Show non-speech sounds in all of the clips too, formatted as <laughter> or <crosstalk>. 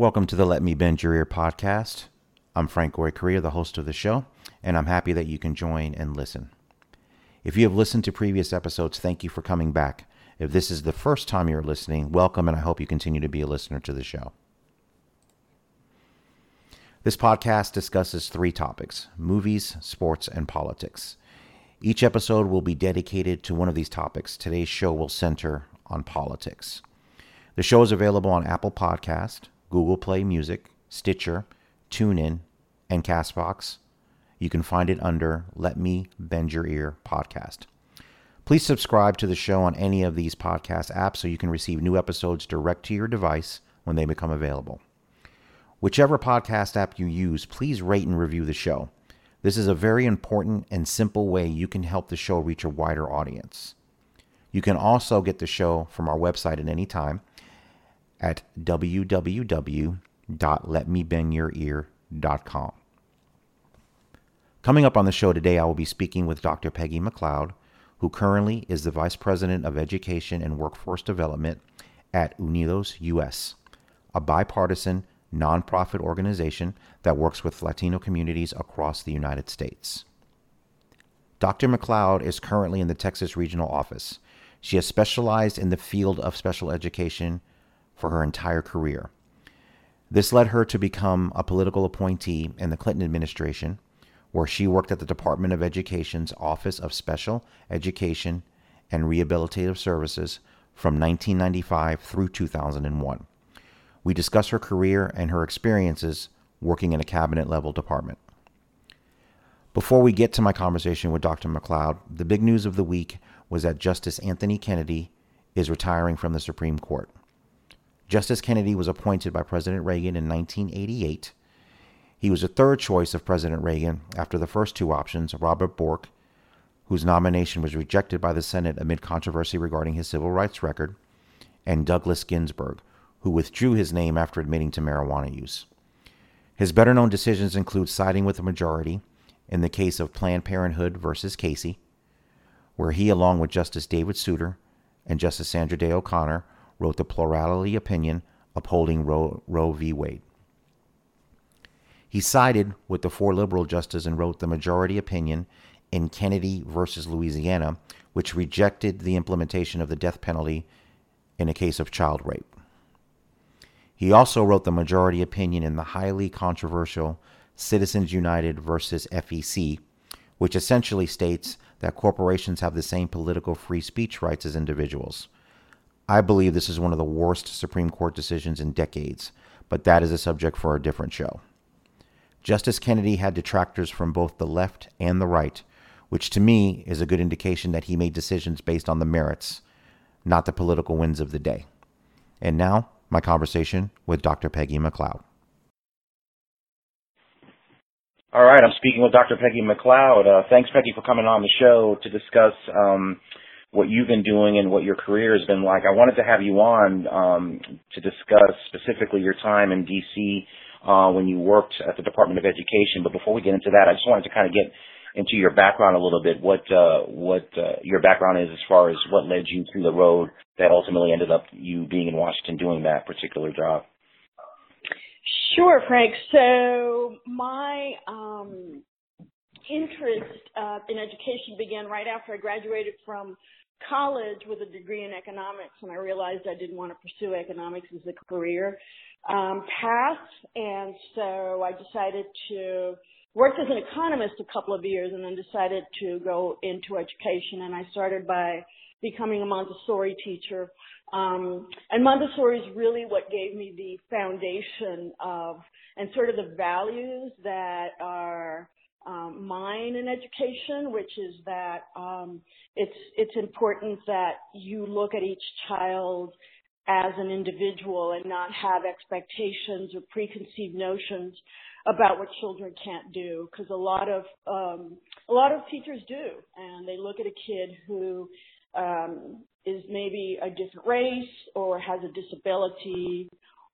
Welcome to the Let Me Bend Your Ear podcast. I'm Frank Goy Korea, the host of the show, and I'm happy that you can join and listen. If you have listened to previous episodes, thank you for coming back. If this is the first time you're listening, welcome, and I hope you continue to be a listener to the show. This podcast discusses three topics movies, sports, and politics. Each episode will be dedicated to one of these topics. Today's show will center on politics. The show is available on Apple Podcast, Google Play Music, Stitcher, TuneIn, and Castbox. You can find it under Let Me Bend Your Ear podcast. Please subscribe to the show on any of these podcast apps so you can receive new episodes direct to your device when they become available. Whichever podcast app you use, please rate and review the show. This is a very important and simple way you can help the show reach a wider audience. You can also get the show from our website at any time at www.letmebendyourear.com. Coming up on the show today, I will be speaking with Dr. Peggy McLeod, who currently is the Vice President of Education and Workforce Development at Unidos US, a bipartisan nonprofit organization that works with Latino communities across the United States. Dr. McLeod is currently in the Texas Regional Office. She has specialized in the field of special education for her entire career. This led her to become a political appointee in the Clinton administration, where she worked at the Department of Education's Office of Special Education and Rehabilitative Services from 1995 through 2001. We discuss her career and her experiences working in a cabinet level department. Before we get to my conversation with Dr. McLeod, the big news of the week was that Justice Anthony Kennedy is retiring from the Supreme Court. Justice Kennedy was appointed by President Reagan in 1988. He was a third choice of President Reagan after the first two options, Robert Bork, whose nomination was rejected by the Senate amid controversy regarding his civil rights record, and Douglas Ginsburg, who withdrew his name after admitting to marijuana use. His better known decisions include siding with the majority in the case of Planned Parenthood versus Casey, where he, along with Justice David Souter and Justice Sandra Day O'Connor, wrote the plurality opinion upholding Roe, Roe v. Wade. He sided with the four liberal justices and wrote the majority opinion in Kennedy versus Louisiana, which rejected the implementation of the death penalty in a case of child rape. He also wrote the majority opinion in the highly controversial Citizens United versus FEC, which essentially states that corporations have the same political free speech rights as individuals. I believe this is one of the worst Supreme Court decisions in decades, but that is a subject for a different show. Justice Kennedy had detractors from both the left and the right, which to me is a good indication that he made decisions based on the merits, not the political winds of the day. And now, my conversation with Dr. Peggy McLeod. All right, I'm speaking with Dr. Peggy McLeod. Uh, thanks, Peggy, for coming on the show to discuss um, what you've been doing and what your career has been like. I wanted to have you on um, to discuss specifically your time in D.C. Uh, when you worked at the Department of Education. But before we get into that, I just wanted to kind of get into your background a little bit. What uh, what uh, your background is as far as what led you through the road that ultimately ended up you being in Washington doing that particular job. Sure, Frank. So my um, interest uh, in education began right after I graduated from college with a degree in economics, and I realized I didn't want to pursue economics as a career um, path, and so I decided to worked as an economist a couple of years and then decided to go into education and I started by becoming a Montessori teacher. Um, and Montessori is really what gave me the foundation of and sort of the values that are um, mine in education, which is that um, it's it's important that you look at each child as an individual and not have expectations or preconceived notions about what children can't do because a lot of um, a lot of teachers do, and they look at a kid who um, is maybe a different race or has a disability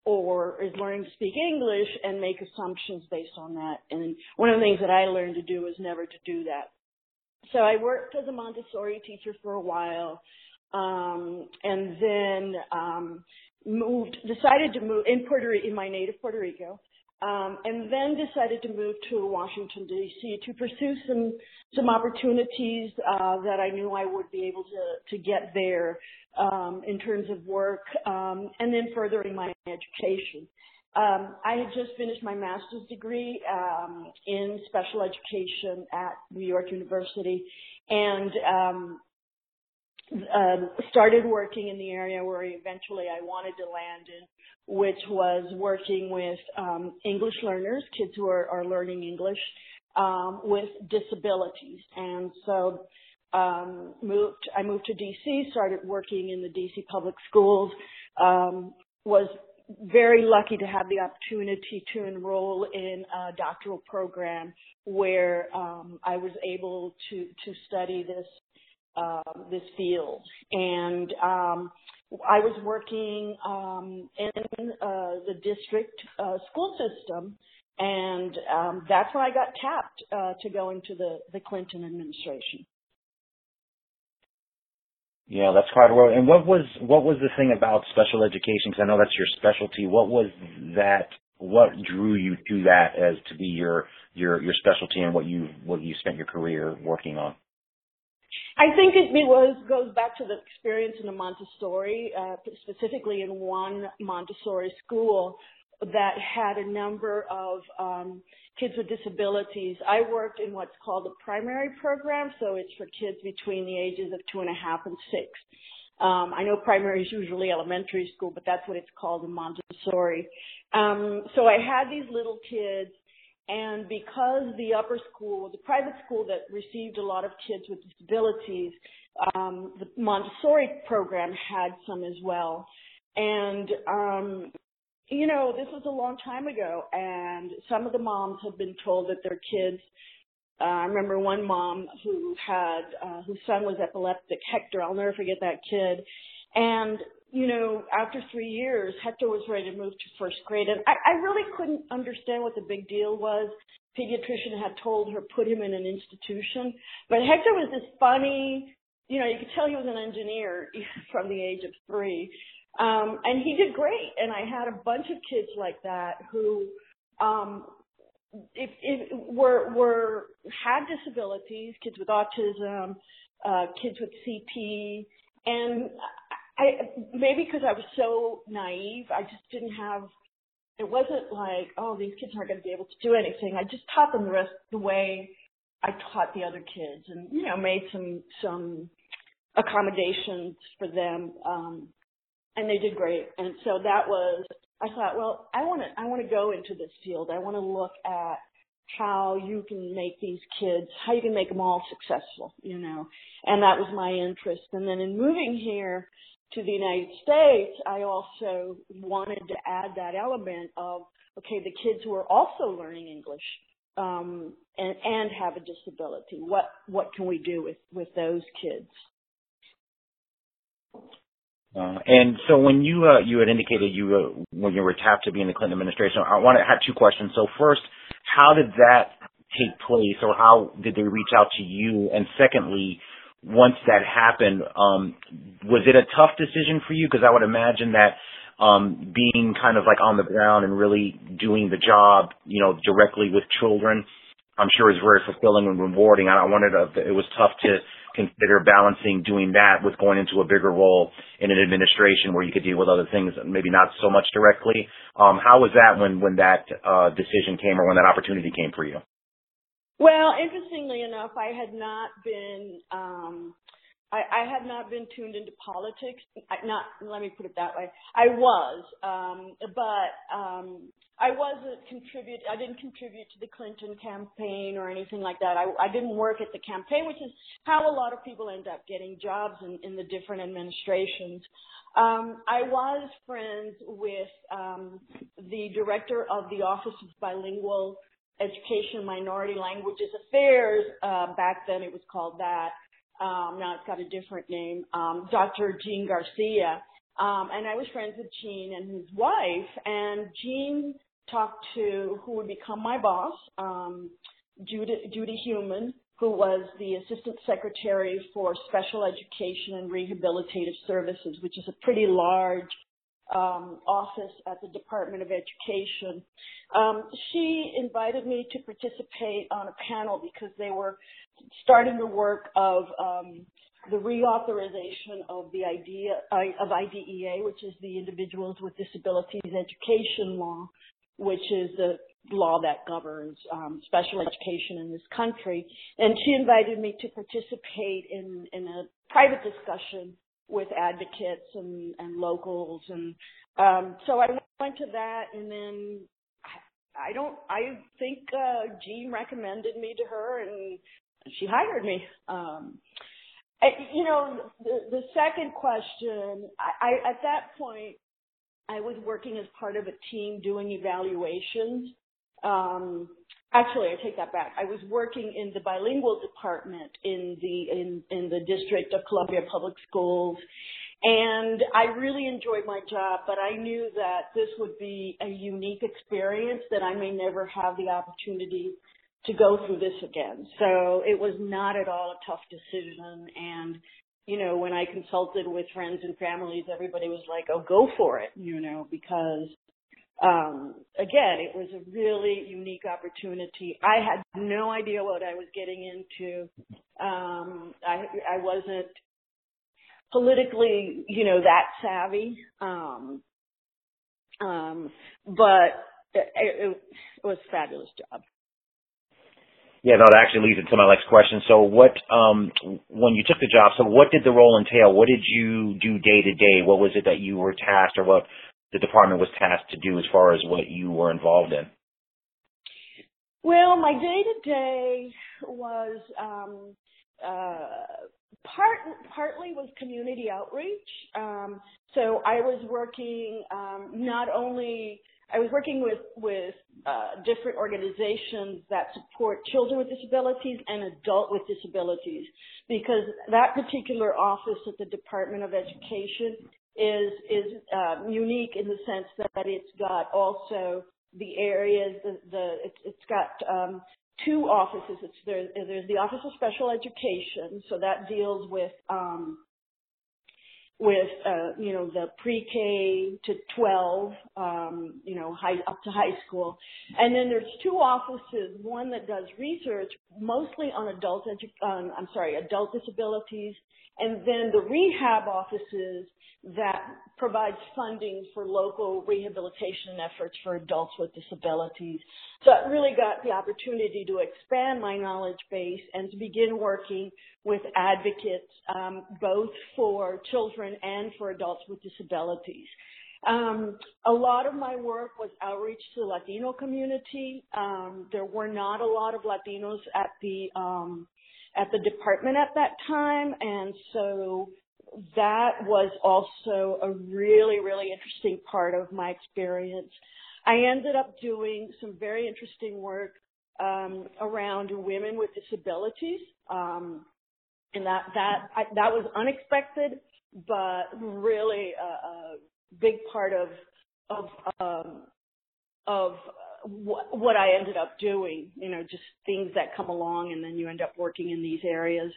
or is learning to speak English and make assumptions based on that. And one of the things that I learned to do is never to do that. So I worked as a Montessori teacher for a while, um, and then um, moved, decided to move in Puerto in my native Puerto Rico, um, and then decided to move to Washington D.C. to pursue some some opportunities uh, that I knew I would be able to to get there um, in terms of work, um, and then furthering my education. Um, I had just finished my master's degree um, in special education at New York University, and um, uh, started working in the area where eventually I wanted to land in, which was working with um, English learners, kids who are, are learning English um, with disabilities. And so um, moved. I moved to DC, started working in the DC public schools. Um, was very lucky to have the opportunity to enroll in a doctoral program where um, I was able to to study this uh, this field. And um, I was working um, in uh, the district uh, school system, and um, that's when I got tapped uh, to go into the, the Clinton administration. Yeah, that's quite well. And what was what was the thing about special education? Because I know that's your specialty. What was that? What drew you to that as to be your your your specialty and what you what you spent your career working on? I think it, it was goes back to the experience in the Montessori, uh, specifically in one Montessori school that had a number of um, kids with disabilities. I worked in what's called a primary program, so it's for kids between the ages of two and a half and six. Um, I know primary is usually elementary school, but that's what it's called in Montessori. Um, so I had these little kids and because the upper school, the private school that received a lot of kids with disabilities, um, the Montessori program had some as well. And, um, you know, this was a long time ago, and some of the moms had been told that their kids. Uh, I remember one mom who had uh, whose son was epileptic, Hector. I'll never forget that kid. And you know, after three years, Hector was ready to move to first grade. And I, I really couldn't understand what the big deal was. Pediatrician had told her put him in an institution. But Hector was this funny, you know, you could tell he was an engineer <laughs> from the age of three. Um, and he did great. And I had a bunch of kids like that who, um, if, if were, were, had disabilities, kids with autism, uh, kids with CP, and I maybe because I was so naive, I just didn't have. It wasn't like, oh, these kids aren't going to be able to do anything. I just taught them the rest the way I taught the other kids, and you know, made some some accommodations for them, um, and they did great. And so that was. I thought, well, I want to I want to go into this field. I want to look at how you can make these kids, how you can make them all successful, you know. And that was my interest. And then in moving here, to the United States, I also wanted to add that element of okay, the kids who are also learning English um, and, and have a disability. What what can we do with with those kids? Uh, and so when you uh, you had indicated you uh, when you were tapped to be in the Clinton administration, I want to have two questions. So first, how did that take place, or how did they reach out to you? And secondly, once that happened, um, was it a tough decision for you? Because I would imagine that um, being kind of like on the ground and really doing the job, you know, directly with children, I'm sure is very fulfilling and rewarding. I wondered if it was tough to consider balancing doing that with going into a bigger role in an administration where you could deal with other things, maybe not so much directly. Um, how was that when when that uh, decision came or when that opportunity came for you? Well, interestingly enough, I had not been um, I, I had not been tuned into politics. I, not let me put it that way. I was, um, but um, I wasn't contribute. I didn't contribute to the Clinton campaign or anything like that. I, I didn't work at the campaign, which is how a lot of people end up getting jobs in, in the different administrations. Um, I was friends with um, the director of the Office of Bilingual Education Minority Languages Affairs. Uh, back then it was called that. Um, now it's got a different name. Um, Dr. Gene Garcia. Um, and I was friends with Gene and his wife. And Gene talked to who would become my boss, um, Judy, Judy Heumann, who was the Assistant Secretary for Special Education and Rehabilitative Services, which is a pretty large um, office at the Department of Education. Um, she invited me to participate on a panel because they were starting the work of um, the reauthorization of the idea of IDEA, which is the Individuals with Disabilities Education Law, which is the law that governs um, special education in this country. And she invited me to participate in, in a private discussion with advocates and, and locals. And um, so I went to that and then I, don't, I think uh, Gene recommended me to her and she hired me. Um, I, you know, the, the second question, I, I, at that point, I was working as part of a team doing evaluations. Um, actually, I take that back. I was working in the bilingual department in the in in the District of Columbia Public Schools, and I really enjoyed my job. But I knew that this would be a unique experience that I may never have the opportunity to go through this again. So it was not at all a tough decision. And, you know, when I consulted with friends and families, everybody was like, oh, go for it, you know, because, um, again, it was a really unique opportunity. I had no idea what I was getting into. Um, I, I wasn't politically, you know, that savvy. Um, um, but it, it, it was a fabulous job. Yeah, no, that actually leads into my next question. So what, um, when you took the job, so what did the role entail? What did you do day to day? What was it that you were tasked or what the department was tasked to do as far as what you were involved in? Well, my day to day was, um, uh, part, partly was community outreach. Um, so I was working, um, not only I was working with with uh, different organizations that support children with disabilities and adult with disabilities because that particular office at the Department of Education is is uh, unique in the sense that it's got also the areas the, the it's, it's got um, two offices. It's there, there's the Office of Special Education, so that deals with um, with uh, you know the pre-K to 12, um, you know, high up to high school, and then there's two offices. One that does research mostly on adult edu- um, I'm sorry, adult disabilities, and then the rehab offices that provides funding for local rehabilitation efforts for adults with disabilities. So I really got the opportunity to expand my knowledge base and to begin working with advocates, um, both for children and for adults with disabilities. Um, a lot of my work was outreach to the Latino community. Um, there were not a lot of Latinos at the um, at the department at that time, and so that was also a really, really interesting part of my experience. I ended up doing some very interesting work um, around women with disabilities, um, and that that I, that was unexpected, but really a, a big part of of um, of what, what I ended up doing, you know, just things that come along and then you end up working in these areas.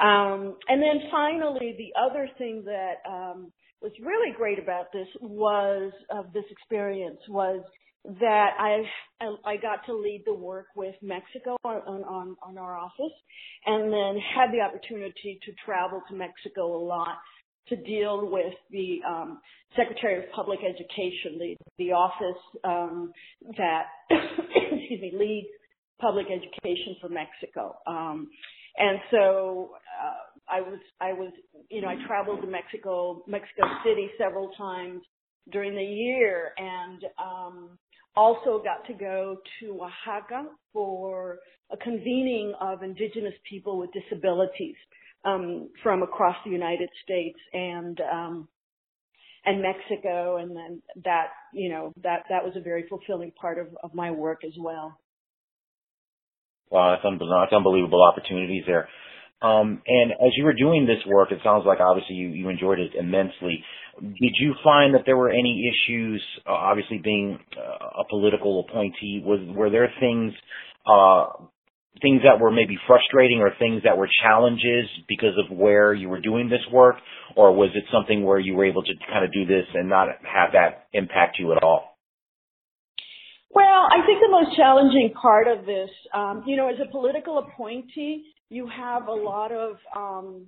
Um, and then finally, the other thing that um, was really great about this was of this experience was that I I got to lead the work with Mexico on, on, on our office, and then had the opportunity to travel to Mexico a lot to deal with the um, Secretary of Public Education, the, the office um, that, <coughs> excuse me, leads public education for Mexico. Um, and so uh, I was, I was, you know, I traveled to Mexico, Mexico City several times during the year, and um, also got to go to Oaxaca for a convening of indigenous people with disabilities um, from across the United States and um, and Mexico, and then that you know that that was a very fulfilling part of, of my work as well. Wow, that's, that's unbelievable opportunities there. Um, and as you were doing this work, it sounds like obviously you, you enjoyed it immensely. Did you find that there were any issues? Uh, obviously, being uh, a political appointee, was were there things uh, things that were maybe frustrating or things that were challenges because of where you were doing this work, or was it something where you were able to kind of do this and not have that impact you at all? Well, I think the most challenging part of this, um, you know, as a political appointee, you have a lot of um,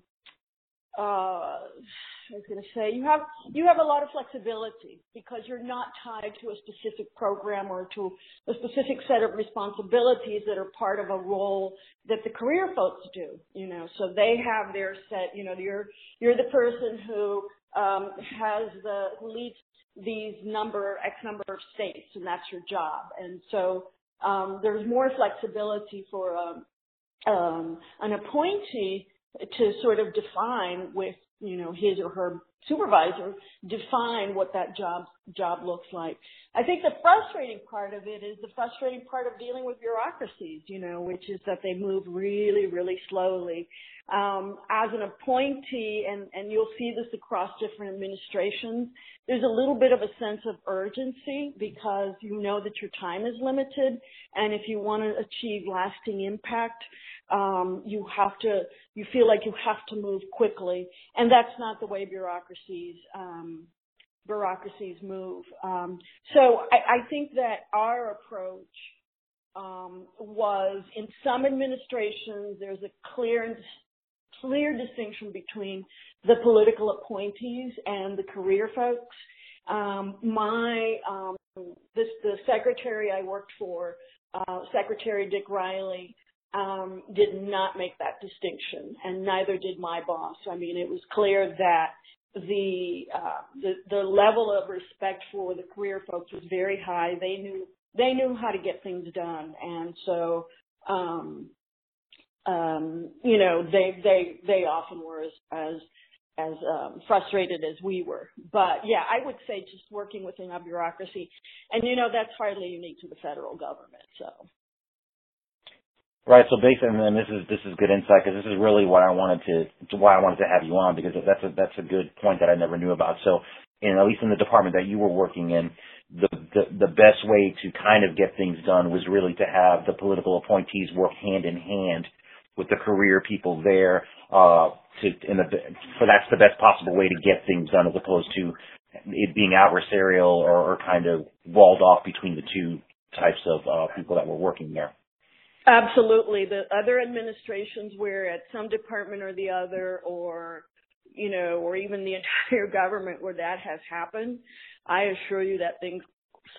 uh, I was going to say you have you have a lot of flexibility because you're not tied to a specific program or to a specific set of responsibilities that are part of a role that the career folks do. You know, so they have their set. You know, you're you're the person who um, has the who leads these number X number of states, and that's your job. And so um, there's more flexibility for um, um, an appointee to sort of define with you know his or her supervisor define what that job job looks like. I think the frustrating part of it is the frustrating part of dealing with bureaucracies, you know, which is that they move really, really slowly. Um, as an appointee, and, and you'll see this across different administrations, there's a little bit of a sense of urgency because you know that your time is limited, and if you want to achieve lasting impact, um, you have to, you feel like you have to move quickly, and that's not the way bureaucracies um, bureaucracies move. Um, so I, I, think that our approach um, was in some administrations there's a clear clear distinction between the political appointees and the career folks. Um, my um, this the secretary I worked for, uh, Secretary Dick Riley, um, did not make that distinction, and neither did my boss. I mean, it was clear that the, uh, the the level of respect for the career folks was very high. They knew they knew how to get things done, and so um, um, you know they they they often were as as as um, frustrated as we were. But yeah, I would say just working within a bureaucracy, and you know that's hardly unique to the federal government. So. Right. So basically, and this is this is good insight because this is really what I wanted to why I wanted to have you on because that's a that's a good point that I never knew about. So, in at least in the department that you were working in, the the, the best way to kind of get things done was really to have the political appointees work hand in hand with the career people there. Uh, to in the for that's the best possible way to get things done as opposed to it being adversarial or, or kind of walled off between the two types of uh, people that were working there. Absolutely. The other administrations where at some department or the other or you know, or even the <laughs> entire government where that has happened, I assure you that things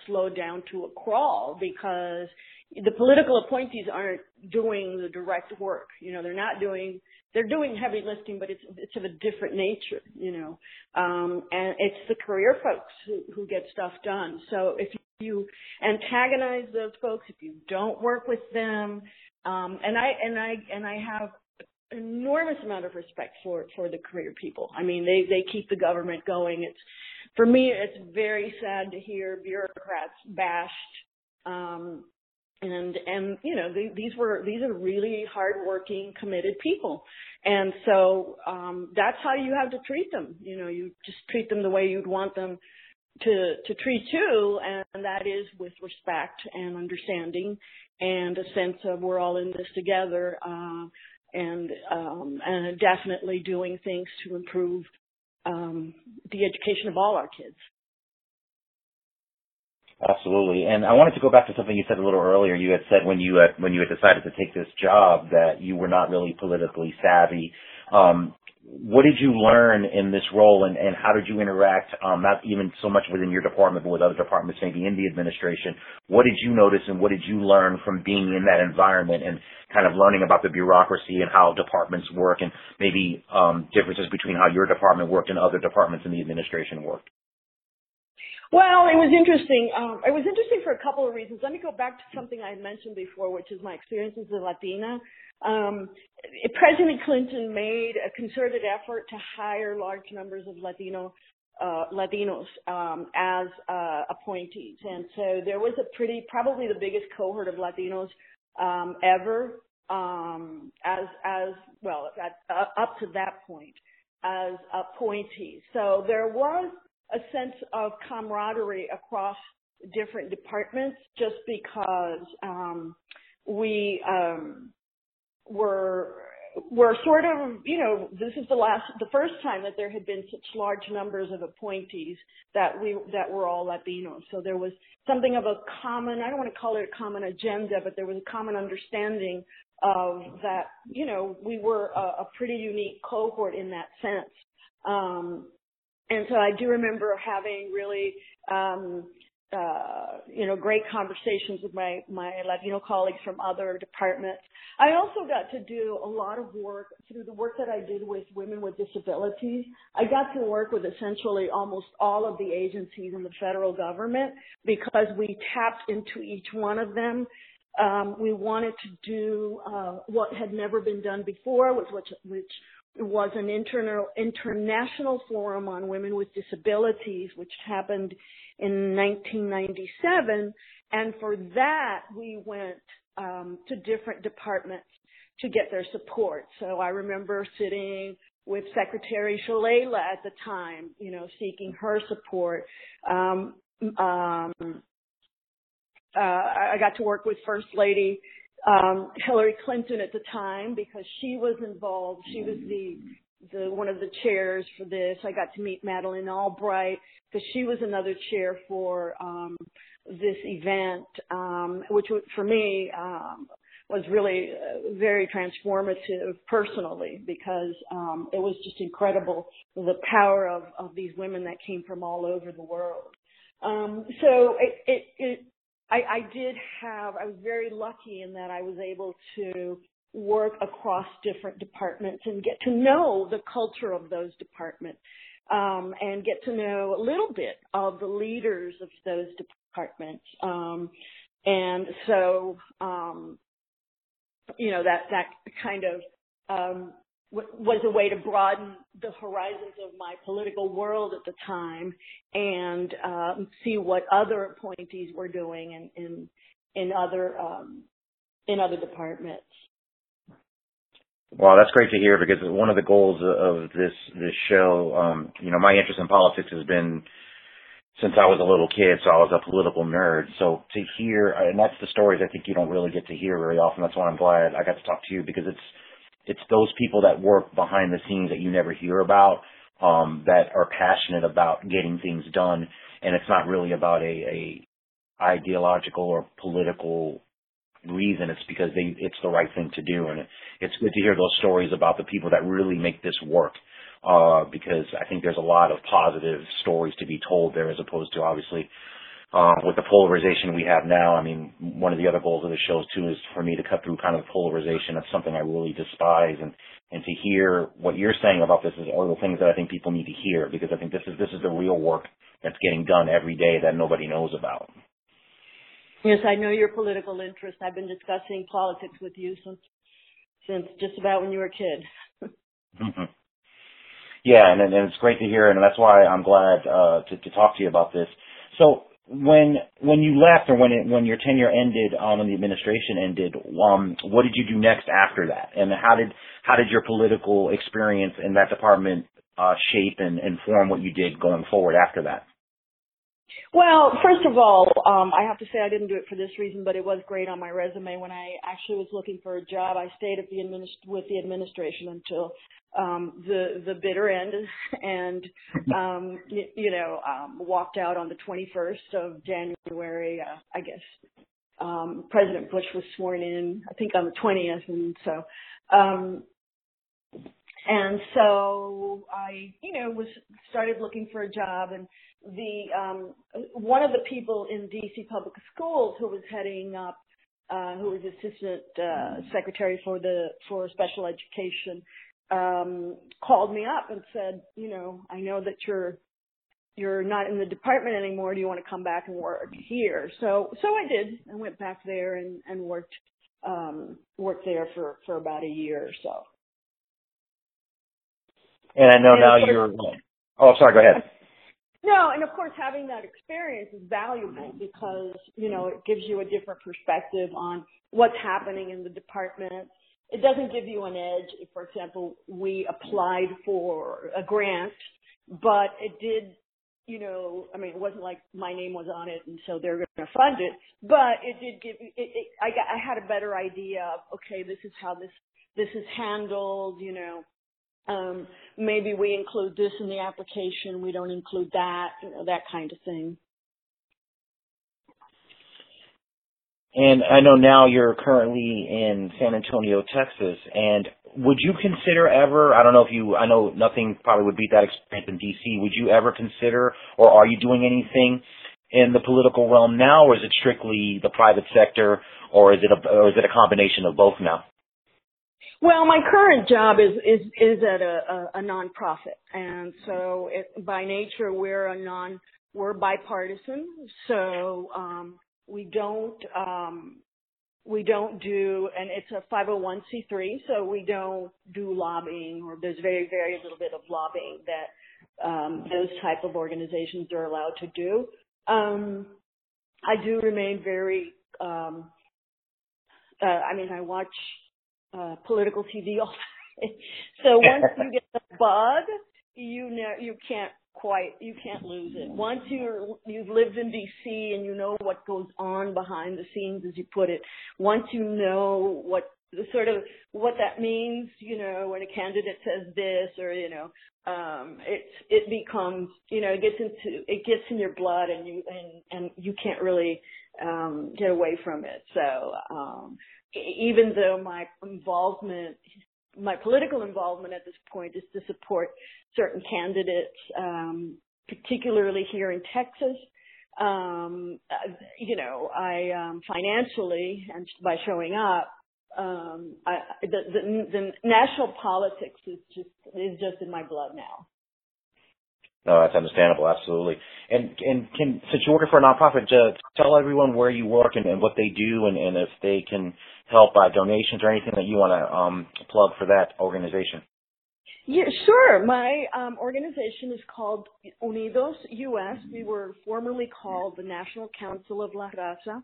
slow down to a crawl because the political appointees aren't doing the direct work. You know, they're not doing they're doing heavy lifting, but it's it's of a different nature, you know. Um, and it's the career folks who, who get stuff done. So if you antagonize those folks, if you don't work with them, um, and I and I and I have enormous amount of respect for for the career people. I mean, they they keep the government going. It's for me, it's very sad to hear bureaucrats bashed. Um, and and you know the, these were these are really hardworking, committed people, and so um, that's how you have to treat them. You know, you just treat them the way you'd want them to to treat you, and that is with respect and understanding and a sense of we're all in this together, uh, and um, and definitely doing things to improve um, the education of all our kids. Absolutely. And I wanted to go back to something you said a little earlier. You had said when you had, when you had decided to take this job that you were not really politically savvy. Um, what did you learn in this role and, and how did you interact, um, not even so much within your department, but with other departments, maybe in the administration? What did you notice and what did you learn from being in that environment and kind of learning about the bureaucracy and how departments work and maybe um, differences between how your department worked and other departments in the administration worked? Well, it was interesting. Um, it was interesting for a couple of reasons. Let me go back to something I mentioned before, which is my experience as a Latina. Um, President Clinton made a concerted effort to hire large numbers of Latino uh, Latinos um, as uh, appointees, and so there was a pretty, probably the biggest cohort of Latinos um, ever, um, as as well at, uh, up to that point as appointees. So there was a sense of camaraderie across different departments, just because um, we um, were were sort of, you know, this is the last, the first time that there had been such large numbers of appointees that we, that were all Latinos. So there was something of a common, I don't want to call it a common agenda, but there was a common understanding of that, you know, we were a, a pretty unique cohort in that sense. Um, and so I do remember having really, um, uh, you know, great conversations with my, my Latino colleagues from other departments. I also got to do a lot of work through the work that I did with women with disabilities. I got to work with essentially almost all of the agencies in the federal government because we tapped into each one of them. Um, we wanted to do uh, what had never been done before, which, which, which was an internal, international forum on women with disabilities, which happened in 1997. And for that, we went um, to different departments to get their support. So I remember sitting with Secretary Shalala at the time, you know, seeking her support. Um, um, uh, I got to work with First Lady um, Hillary Clinton at the time because she was involved. She was the the one of the chairs for this. I got to meet Madeleine Albright because she was another chair for um, this event, um, which for me um, was really uh, very transformative personally because um, it was just incredible the power of, of these women that came from all over the world. Um, so it, it, it I, I did have, I was very lucky in that I was able to work across different departments and get to know the culture of those departments um, and get to know a little bit of the leaders of those departments. Um, and so, um, you know, that, that kind of, um, was a way to broaden the horizons of my political world at the time and um, see what other appointees were doing in in, in other um, in other departments. Well, that's great to hear because one of the goals of this this show, um, you know, my interest in politics has been since I was a little kid, so I was a political nerd. So to hear, and that's the stories I think you don't really get to hear very often. That's why I'm glad I got to talk to you because it's it's those people that work behind the scenes that you never hear about, um, that are passionate about getting things done, and it's not really about a, a ideological or political reason. It's because they it's the right thing to do, and it, it's good to hear those stories about the people that really make this work. Uh, because I think there's a lot of positive stories to be told there, as opposed to obviously uh, with the polarization we have now, I mean, one of the other goals of the show too is for me to cut through kind of the polarization. That's something I really despise, and and to hear what you're saying about this is all the things that I think people need to hear because I think this is this is the real work that's getting done every day that nobody knows about. Yes, I know your political interest. I've been discussing politics with you since since just about when you were a kid. mm-hmm. Yeah, and, and it's great to hear, and that's why I'm glad uh, to, to talk to you about this. So when when you left or when it, when your tenure ended um, when the administration ended, um, what did you do next after that? And how did how did your political experience in that department uh, shape and inform what you did going forward after that? Well, first of all, um, I have to say I didn't do it for this reason, but it was great on my resume. When I actually was looking for a job, I stayed at the administ- with the administration until um, the the bitter end, <laughs> and um, you, you know um, walked out on the 21st of January. Uh, I guess um, President Bush was sworn in, I think on the 20th, and so um, and so I, you know, was started looking for a job, and the um, one of the people in DC Public Schools who was heading up, uh, who was assistant uh, secretary for the for special education, um, called me up and said, you know, I know that you're you're not in the department anymore. Do you want to come back and work here? So so I did. I went back there and and worked um, worked there for for about a year or so. And I know and now you're. Oh, sorry. Go ahead. No, and of course, having that experience is valuable because you know it gives you a different perspective on what's happening in the department it doesn't give you an edge. If, for example, we applied for a grant, but it did, you know, I mean, it wasn't like my name was on it and so they're going to fund it, but it did give, it, it, I got, I had a better idea of, okay, this is how this, this is handled, you know, um, maybe we include this in the application, we don't include that, you know, that kind of thing. And I know now you're currently in San Antonio, Texas, and would you consider ever, I don't know if you, I know nothing probably would beat that experience in DC, would you ever consider, or are you doing anything in the political realm now, or is it strictly the private sector, or is it a, or is it a combination of both now? Well, my current job is is is at a, a, a nonprofit, and so it, by nature we're a non we're bipartisan. So um, we don't um, we don't do, and it's a 501c3, so we don't do lobbying, or there's very very little bit of lobbying that um, those type of organizations are allowed to do. Um, I do remain very. Um, uh, I mean, I watch uh, political TV all <laughs> day. so once you get the bug, you know you can't quite you can't lose it. Once you're you've lived in DC and you know what goes on behind the scenes as you put it, once you know what the sort of what that means, you know, when a candidate says this or, you know, um it's it becomes you know, it gets into it gets in your blood and you and and you can't really um get away from it. So um even though my involvement my political involvement at this point is to support certain candidates, um, particularly here in Texas. Um, uh, you know, I um, financially and by showing up, um, I, the, the, the national politics is just is just in my blood now. No, that's understandable, absolutely. And and can since you work for a nonprofit, uh, tell everyone where you work and, and what they do, and, and if they can help by donations or anything that you want to um, plug for that organization. Yeah, sure. My um, organization is called Unidos US. We were formerly called the National Council of La Raza,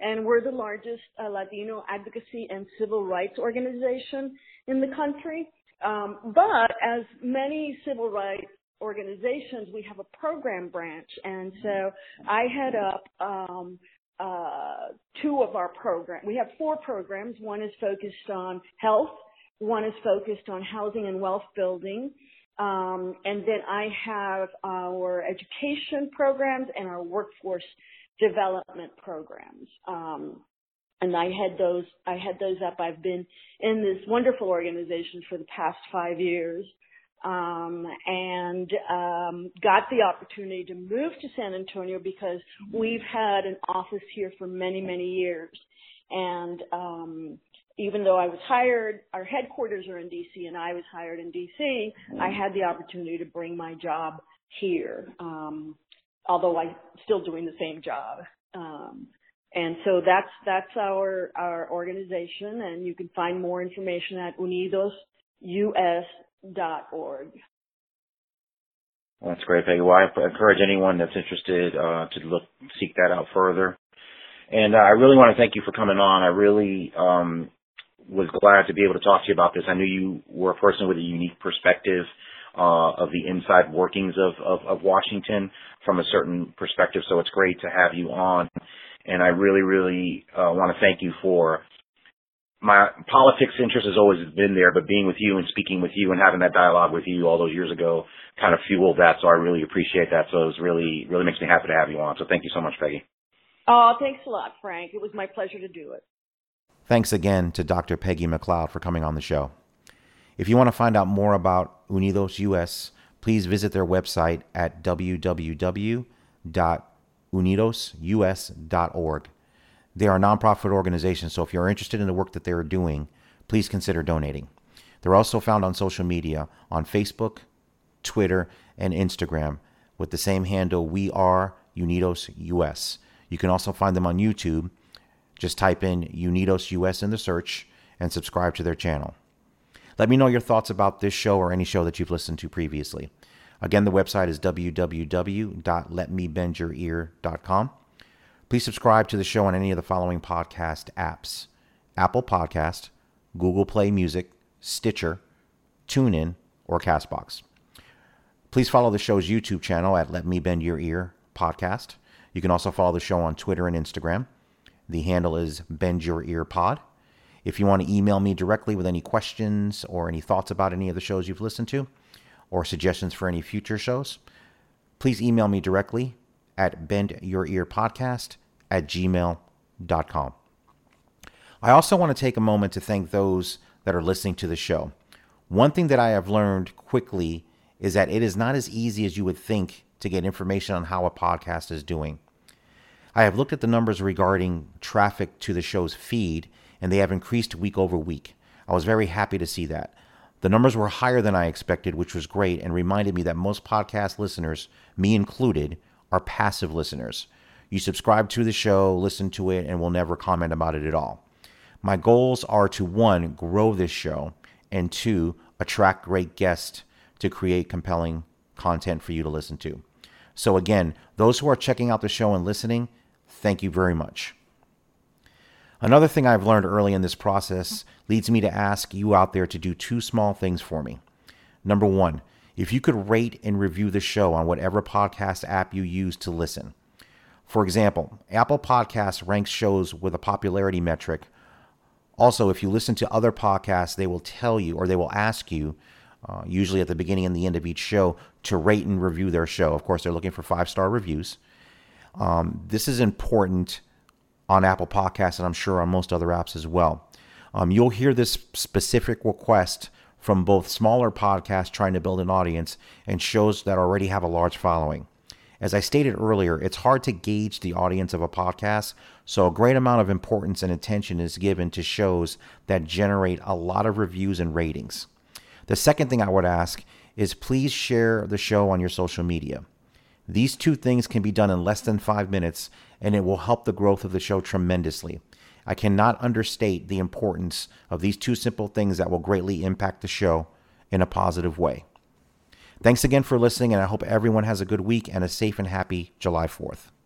and we're the largest uh, Latino advocacy and civil rights organization in the country. Um, but as many civil rights organizations, we have a program branch, and so I head up um, two of our programs. We have four programs. One is focused on health one is focused on housing and wealth building. Um, and then I have our education programs and our workforce development programs. Um, and I had those, I had those up. I've been in this wonderful organization for the past five years. Um, and um, got the opportunity to move to San Antonio because we've had an office here for many, many years. And um, even though I was hired, our headquarters are in DC and I was hired in DC, I had the opportunity to bring my job here. Um, although I'm still doing the same job. Um, and so that's, that's our, our organization and you can find more information at unidosus.org. That's great, Peggy. Well, I encourage anyone that's interested uh, to look seek that out further. And uh, I really want to thank you for coming on. I really um, was glad to be able to talk to you about this. I knew you were a person with a unique perspective uh, of the inside workings of, of, of Washington from a certain perspective. So it's great to have you on. And I really, really uh, want to thank you for my politics interest has always been there, but being with you and speaking with you and having that dialogue with you all those years ago kind of fueled that. So I really appreciate that. So it was really, really makes me happy to have you on. So thank you so much, Peggy. Oh, thanks a lot, Frank. It was my pleasure to do it. Thanks again to Dr. Peggy McLeod for coming on the show. If you want to find out more about Unidos US, please visit their website at www.unidosus.org. They are a nonprofit organization, so if you're interested in the work that they're doing, please consider donating. They're also found on social media on Facebook, Twitter, and Instagram with the same handle, We Are Unidos US. You can also find them on YouTube just type in Unidos US in the search and subscribe to their channel. Let me know your thoughts about this show or any show that you've listened to previously. Again, the website is www.letmebendyourear.com. Please subscribe to the show on any of the following podcast apps Apple Podcast, Google Play Music, Stitcher, TuneIn, or Castbox. Please follow the show's YouTube channel at Let Me Bend Your Ear podcast. You can also follow the show on Twitter and Instagram. The handle is Bend Your Ear Pod. If you want to email me directly with any questions or any thoughts about any of the shows you've listened to or suggestions for any future shows, please email me directly at bendyourearpodcast at gmail.com. I also want to take a moment to thank those that are listening to the show. One thing that I have learned quickly is that it is not as easy as you would think to get information on how a podcast is doing. I have looked at the numbers regarding traffic to the show's feed, and they have increased week over week. I was very happy to see that. The numbers were higher than I expected, which was great, and reminded me that most podcast listeners, me included, are passive listeners. You subscribe to the show, listen to it, and will never comment about it at all. My goals are to one, grow this show, and two, attract great guests to create compelling content for you to listen to. So, again, those who are checking out the show and listening, thank you very much. Another thing I've learned early in this process leads me to ask you out there to do two small things for me. Number one, if you could rate and review the show on whatever podcast app you use to listen. For example, Apple Podcasts ranks shows with a popularity metric. Also, if you listen to other podcasts, they will tell you or they will ask you, uh, usually at the beginning and the end of each show, to rate and review their show. Of course, they're looking for five star reviews. Um, this is important on Apple Podcasts and I'm sure on most other apps as well. Um, you'll hear this specific request from both smaller podcasts trying to build an audience and shows that already have a large following. As I stated earlier, it's hard to gauge the audience of a podcast, so a great amount of importance and attention is given to shows that generate a lot of reviews and ratings. The second thing I would ask is please share the show on your social media. These two things can be done in less than five minutes, and it will help the growth of the show tremendously. I cannot understate the importance of these two simple things that will greatly impact the show in a positive way. Thanks again for listening, and I hope everyone has a good week and a safe and happy July 4th.